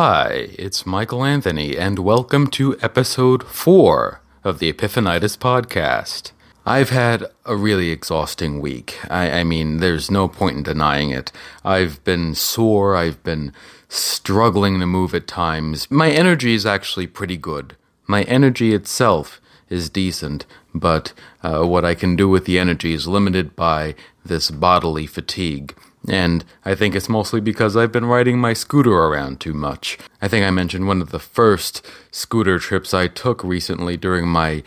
Hi, it's Michael Anthony, and welcome to episode 4 of the Epiphanitis podcast. I've had a really exhausting week. I, I, mean, there's no point in denying it. I've been sore, I've been struggling to move at times. My energy is actually pretty good. My energy itself is decent, but uh, what I can do with the energy is limited by this bodily fatigue. And I think it's mostly because I've been riding my scooter around too much. I think I mentioned one of the first scooter trips I took recently during my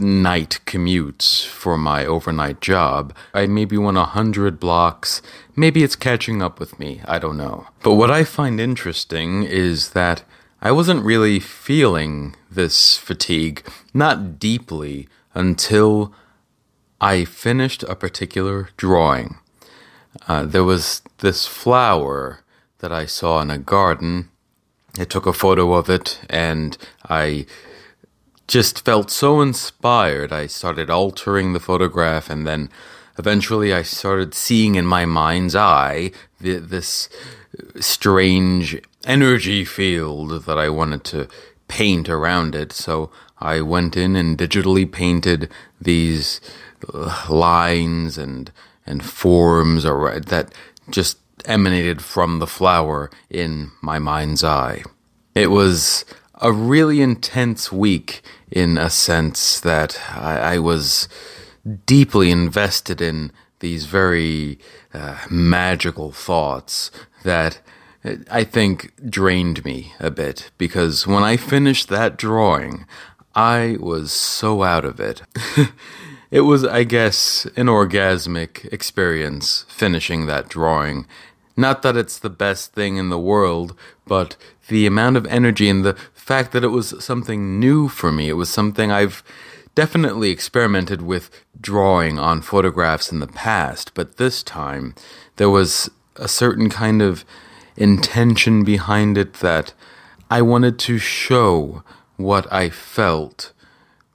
night commutes for my overnight job. I maybe went a hundred blocks. Maybe it's catching up with me. I don't know. But what I find interesting is that I wasn't really feeling this fatigue, not deeply, until I finished a particular drawing. Uh, there was this flower that I saw in a garden. I took a photo of it and I just felt so inspired. I started altering the photograph and then eventually I started seeing in my mind's eye the, this strange energy field that I wanted to paint around it. So I went in and digitally painted these uh, lines and and forms or that just emanated from the flower in my mind's eye. It was a really intense week in a sense that I, I was deeply invested in these very uh, magical thoughts that I think drained me a bit because when I finished that drawing, I was so out of it. it was, I guess, an orgasmic experience finishing that drawing. Not that it's the best thing in the world, but the amount of energy and the fact that it was something new for me. It was something I've definitely experimented with drawing on photographs in the past, but this time there was a certain kind of intention behind it that I wanted to show what I felt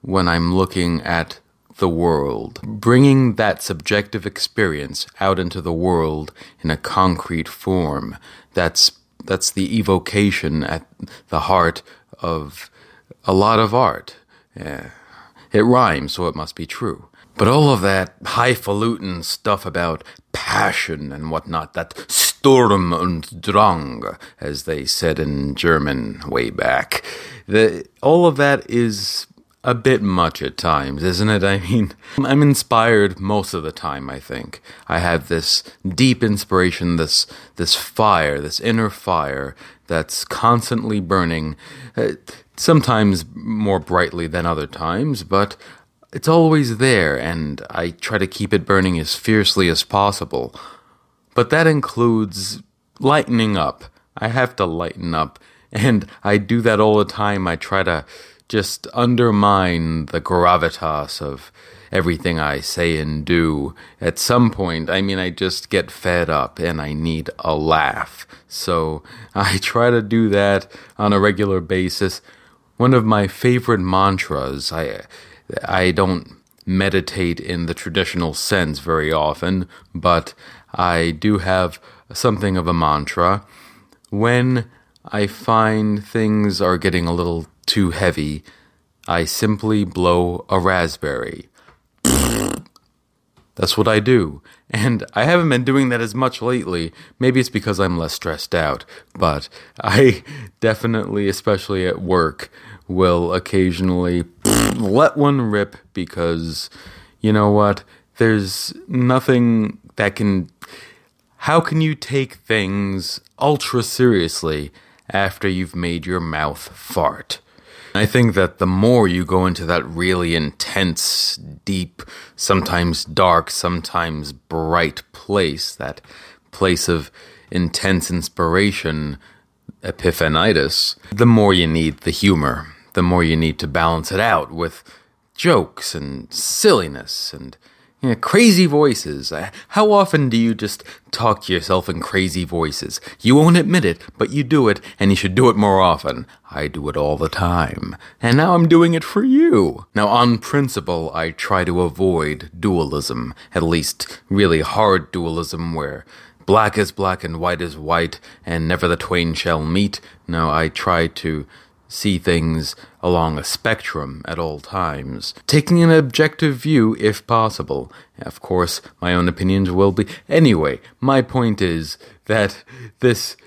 when I'm looking at the world, bringing that subjective experience out into the world in a concrete form. That's that's the evocation at the heart of a lot of art. Yeah. It rhymes, so it must be true. But all of that highfalutin stuff about passion and whatnot, that Sturm und Drang, as they said in German way back, the, all of that is a bit much at times, isn't it? I mean, I'm inspired most of the time, I think. I have this deep inspiration, this this fire, this inner fire that's constantly burning, uh, sometimes more brightly than other times, but it's always there and I try to keep it burning as fiercely as possible. But that includes lightening up. I have to lighten up and I do that all the time. I try to just undermine the gravitas of everything I say and do. At some point, I mean, I just get fed up and I need a laugh. So I try to do that on a regular basis. One of my favorite mantras, I, I don't meditate in the traditional sense very often, but I do have something of a mantra. When I find things are getting a little too heavy, I simply blow a raspberry. That's what I do. And I haven't been doing that as much lately. Maybe it's because I'm less stressed out, but I definitely, especially at work, will occasionally let one rip because you know what? There's nothing that can. How can you take things ultra seriously after you've made your mouth fart? I think that the more you go into that really intense, deep, sometimes dark, sometimes bright place, that place of intense inspiration, epiphanitis, the more you need the humor, the more you need to balance it out with jokes and silliness and crazy voices. Uh, how often do you just talk to yourself in crazy voices? You won't admit it, but you do it, and you should do it more often. I do it all the time. And now I'm doing it for you. Now, on principle, I try to avoid dualism, at least really hard dualism where black is black and white is white, and never the twain shall meet. No, I try to see things along a spectrum at all times, taking an objective view if possible. Of course, my own opinions will be. Anyway, my point is that this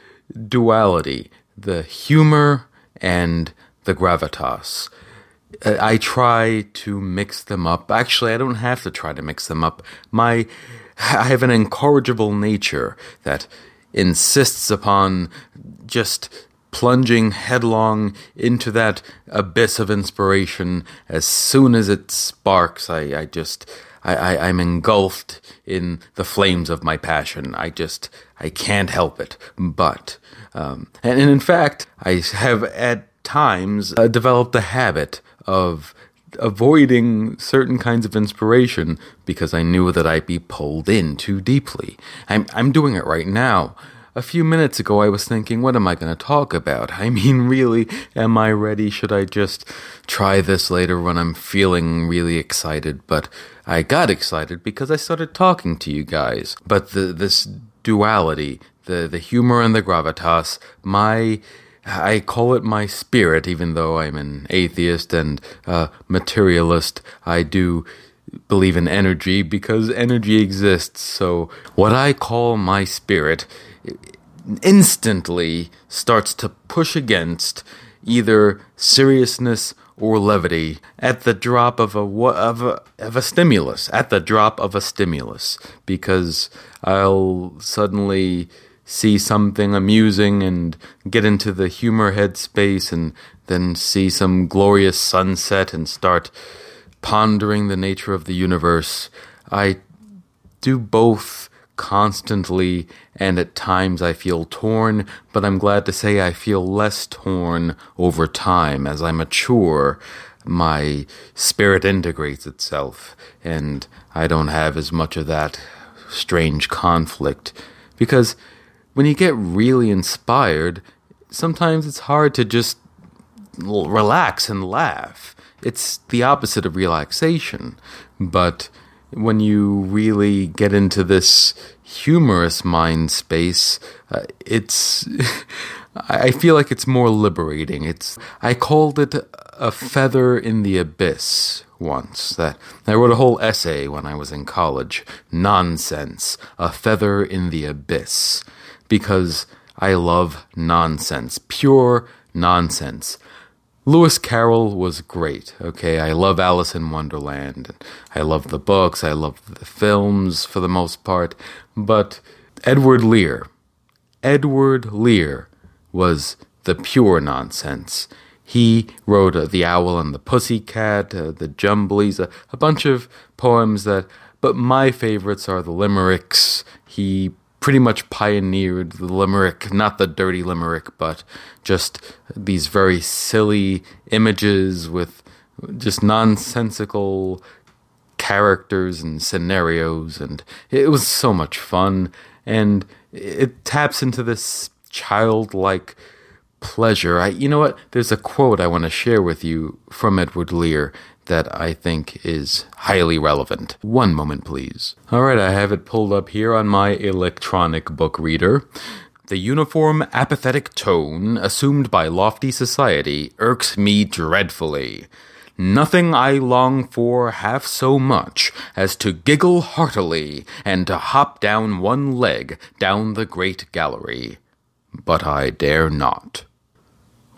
duality, the humor and the gravitas, uh, I try to mix them up. Actually, I don't have to try to mix them up. My I have an incorrigible nature that insists upon just plunging headlong into that abyss of inspiration as soon as it sparks i, I just I, I, i'm engulfed in the flames of my passion i just i can't help it but um, and, and in fact i have at times uh, developed the habit of avoiding certain kinds of inspiration because I knew that I'd be pulled in too deeply. I'm I'm doing it right now. A few minutes ago, I was thinking, what am I going to talk about? I mean, really, am I ready? Should I just try this later when I'm feeling really excited? But I got excited because I started talking to you guys. But the, this duality, the, the humor and the gravitas, my I call it my spirit, even though I'm an atheist and uh, materialist. I do believe in energy because energy exists. So, what I call my spirit instantly starts to push against either seriousness or levity at the drop of a of a of a stimulus at the drop of a stimulus because I'll suddenly see something amusing and get into the humor headspace and then see some glorious sunset and start pondering the nature of the universe I do both constantly, and at times I feel torn, but I'm glad to say I feel less torn over time. As I mature, my spirit integrates itself, and I don't have as much of that strange conflict. Because when you get really inspired, sometimes it's hard to just relax and laugh. It's the opposite of relaxation, but when you really get into this humorous mind space, uh, it's I feel like it's more liberating. It's I called it a feather in the abyss once. That I wrote a whole essay when I was in college. Nonsense, a feather in the abyss, because I love nonsense, pure nonsense. Lewis Carroll was great. Okay, I love Alice in Wonderland. I love the books. I love the films for the most part. But Edward Lear, Edward Lear was the pure nonsense. He wrote uh, The Owl and the Pussycat, uh, The Jumblies, a bunch of poems that, but my favorites are the limericks. He pretty much pioneered the limerick, not the dirty limerick, but just these very silly images with just nonsensical characters and scenarios and it was so much fun and it taps into this childlike pleasure. I you know what? There's a quote I want to share with you from Edward Lear that I think is highly relevant. One moment, please. All right, I have it pulled up here on my electronic book reader. The uniform, apathetic tone assumed by lofty society irks me dreadfully. Nothing I long for half so much as to giggle heartily and to hop down one leg down the great gallery. But I dare not.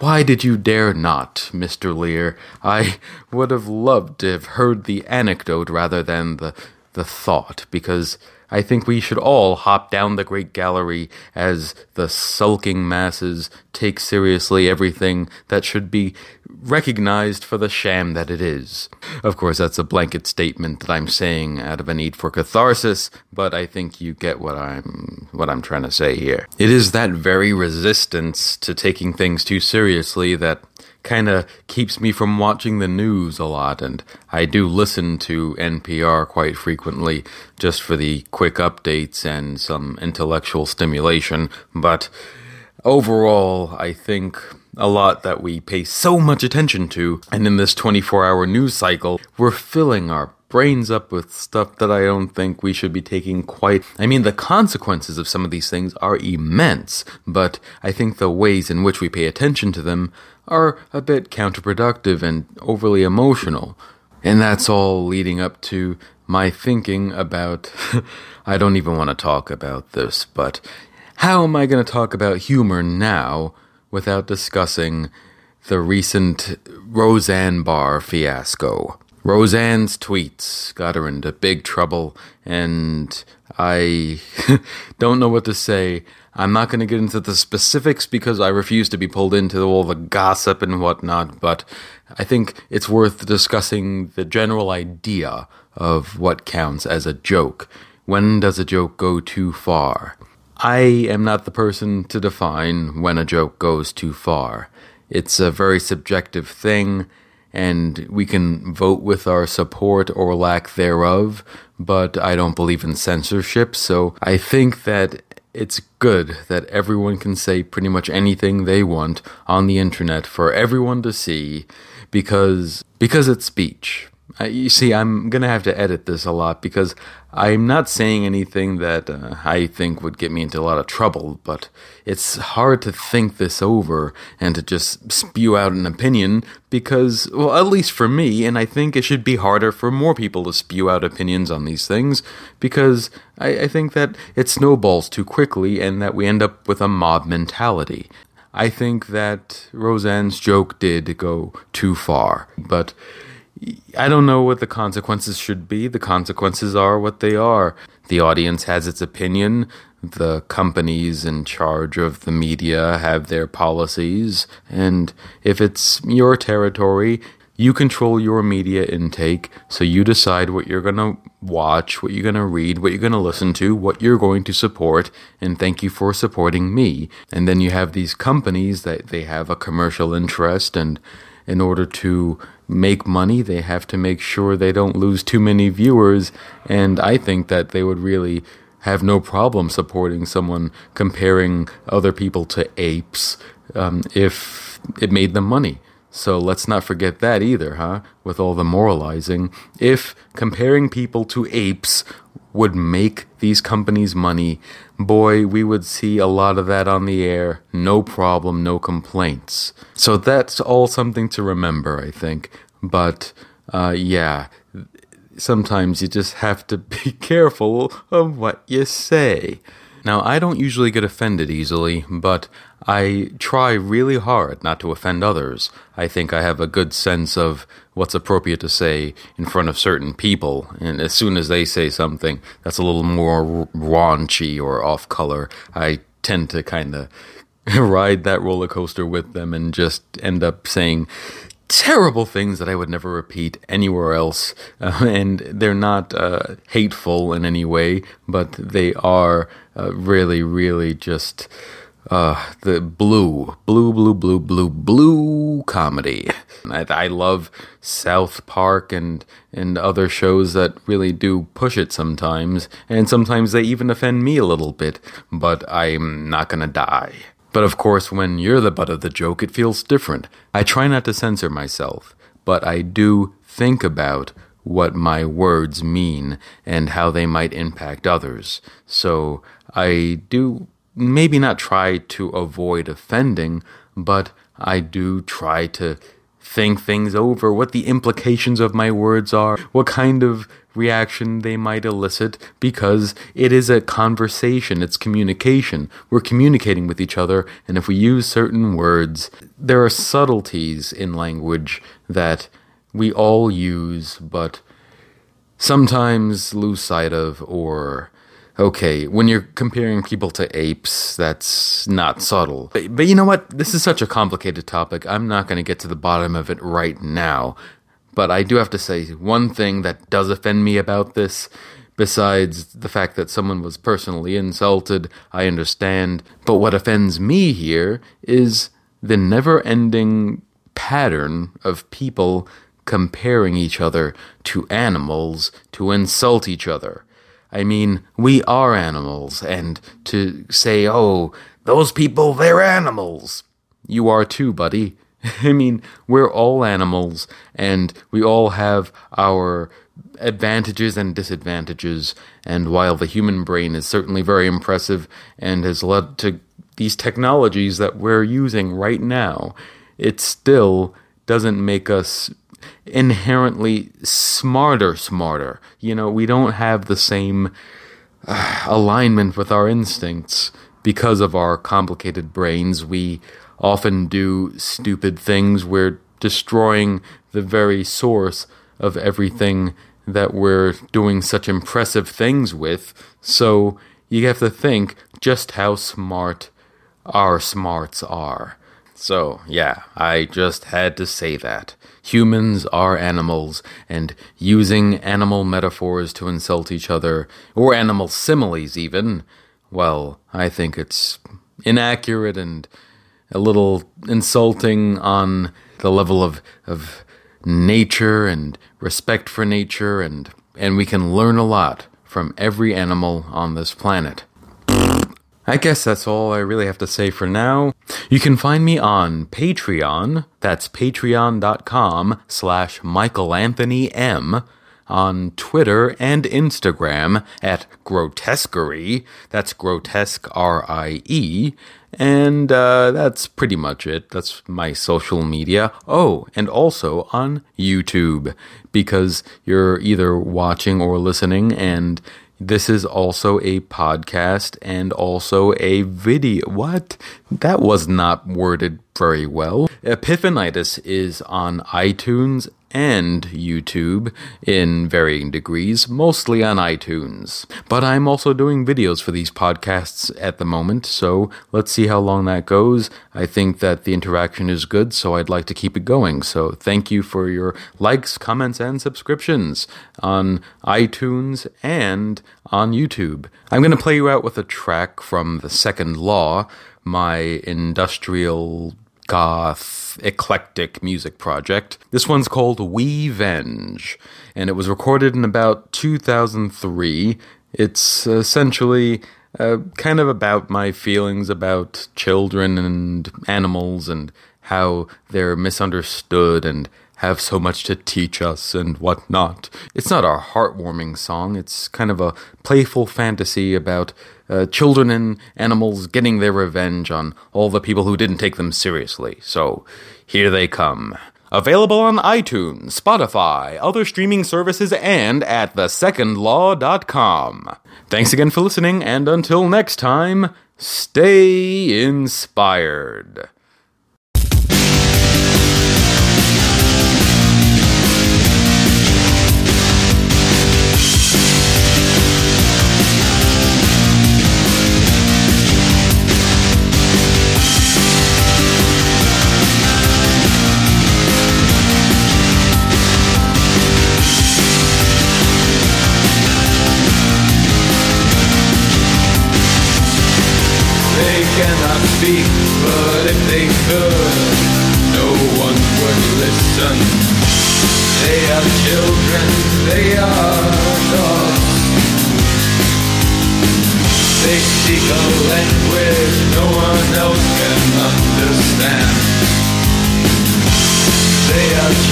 Why did you dare not, Mr. Lear? I would have loved to have heard the anecdote rather than the the thought, because I think we should all hop down the great gallery as the sulking masses take seriously everything that should be recognized for the sham that it is. Of course, that's a blanket statement that I'm saying out of a need for catharsis, but I think you get what I'm what I'm trying to say here. It is that very resistance to taking things too seriously that kind of keeps me from watching the news a lot. And I do listen to NPR quite frequently just for the quick updates and some intellectual stimulation. But overall, I think a lot that we pay so much attention to. And in this 24 hour news cycle, we're filling our brains up with stuff that I don't think we should be taking quite. I mean, the consequences of some of these things are immense, but I think the ways in which we pay attention to them are a bit counterproductive and overly emotional. And that's all leading up to my thinking about. I don't even want to talk about this, but how am I going to talk about humor now without discussing the recent Roseanne Barr fiasco? Roseanne's tweets got her into big trouble, and I don't know what to say. I'm not going to get into the specifics because I refuse to be pulled into all the gossip and whatnot, but I think it's worth discussing the general idea of what counts as a joke. When does a joke go too far? I am not the person to define when a joke goes too far. It's a very subjective thing and we can vote with our support or lack thereof, but I don't believe in censorship, so I think that it's good that everyone can say pretty much anything they want on the internet for everyone to see because because it's speech. You see, I'm to have to edit this a lot because I'm not saying anything that uh, I think would get me into a lot of trouble, but it's hard to think this over and to just spew out an opinion because, well, at least for me, and I think it should be harder for more people to spew out opinions on these things because I, I think that it snowballs too quickly and that we end up with a mob mentality. I think that Roseanne's joke did go too far, but I don't know what the consequences should be. The consequences are what they are. The audience has its opinion. The companies in charge of the media have their policies. And if it's your territory, you control your media intake. So you decide what you're going to watch, what you're going to read, what you're going to listen to, what you're going to support. And thank you for supporting me. And then you have these companies that they have a commercial interest and in order to make money, they have to make sure they don't lose too many viewers. And I think that they would really have no problem supporting someone comparing other people to apes um, if it made them money. So let's not forget that either, huh? With all the moralizing. If comparing people to apes would make these companies money, boy, we would see a lot of that on the air. No problem, no complaints. So that's all something to remember, I think. But uh, yeah, sometimes you just have to be careful of what you say. Now, I don't usually get offended easily, but I try really hard not to offend others. I think I have a good sense of what's appropriate to say in front of certain people, and as soon as they say something that's a little more raunchy or off color, I tend to kind of ride that roller coaster with them and just end up saying terrible things that I would never repeat anywhere else. Uh, and they're not uh, hateful in any way, but they are uh, really, really just uh, the blue, blue, blue, blue, blue, blue comedy. I, I love South Park and and other shows that really do push it sometimes, and sometimes they even offend me a little bit. But I'm not gonna die. But of course, when you're the butt of the joke, it feels different. I try not to censor myself, but I do think about what my words mean and how they might impact others. So I do maybe not try to avoid offending, but I do try to think things over, what the implications of my words are, what kind of reaction they might elicit, because it is a conversation, it's communication. We're communicating with each other, and if we use certain words, there are subtleties in language that we all use, but sometimes lose sight of or okay, when you're comparing people to apes, that's not subtle. But, but you know what? This is such a complicated topic. I'm not going to get to the bottom of it right now. But I do have to say one thing that does offend me about this, besides the fact that someone was personally insulted, I understand. But what offends me here is the never ending pattern of people comparing each other to animals to insult each other. I mean, we are animals, and to say, oh, those people, they're animals. You are too, buddy. I mean, we're all animals, and we all have our advantages and disadvantages. And while the human brain is certainly very impressive and has led to these technologies that we're using right now, it still doesn't make us inherently smarter, smarter. You know, we don't have the same uh, alignment with our instincts because of our complicated brains. We often do stupid things. We're destroying the very source of everything that we're doing such impressive things with. So you have to think just how smart our smarts are. So, yeah, I just had to say that. Humans are animals, and using animal metaphors to insult each other, or animal similes even, well, I think it's inaccurate and a little insulting on the level of, of nature and respect for nature, and, and we can learn a lot from every animal on this planet. I guess that's all I really have to say for now. You can find me on Patreon. That's patreon.com slash michaelanthonym on Twitter and Instagram at Grotesquerie. That's grotesque R I E. And uh, that's pretty much it. That's my social media. Oh, and also on YouTube, because you're either watching or listening, and this is also a podcast and also a video. What? That was not worded very well. Epiphanitis is on iTunes and YouTube in varying degrees, mostly on iTunes. But I'm also doing videos for these podcasts at the moment, so let's see how long that goes. I think that the interaction is good, so I'd like to keep it going. So thank you for your likes, comments, and subscriptions on iTunes and on YouTube. I'm going to play you out with a track from The Second Law, my industrial goth, eclectic music project. This one's called We Venge, and it was recorded in about 2003. It's essentially uh, kind of about my feelings about children and animals and how they're misunderstood and have so much to teach us and whatnot. It's not a heartwarming song, it's kind of a playful fantasy about uh, children and animals getting their revenge on all the people who didn't take them seriously. So here they come. Available on iTunes, Spotify, other streaming services, and at thesecondlaw.com. Thanks again for listening, and until next time, stay inspired.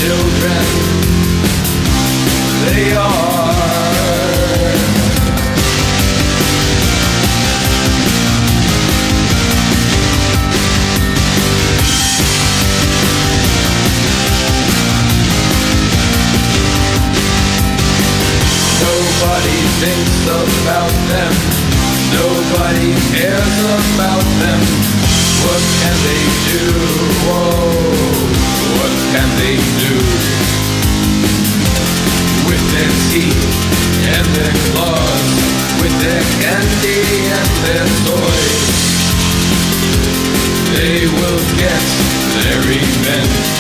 Children, they are. Nobody thinks about them. Nobody cares about them. What can they do? Whoa, what can they do? With their teeth and their claws, with their candy and their toys, they will get their revenge.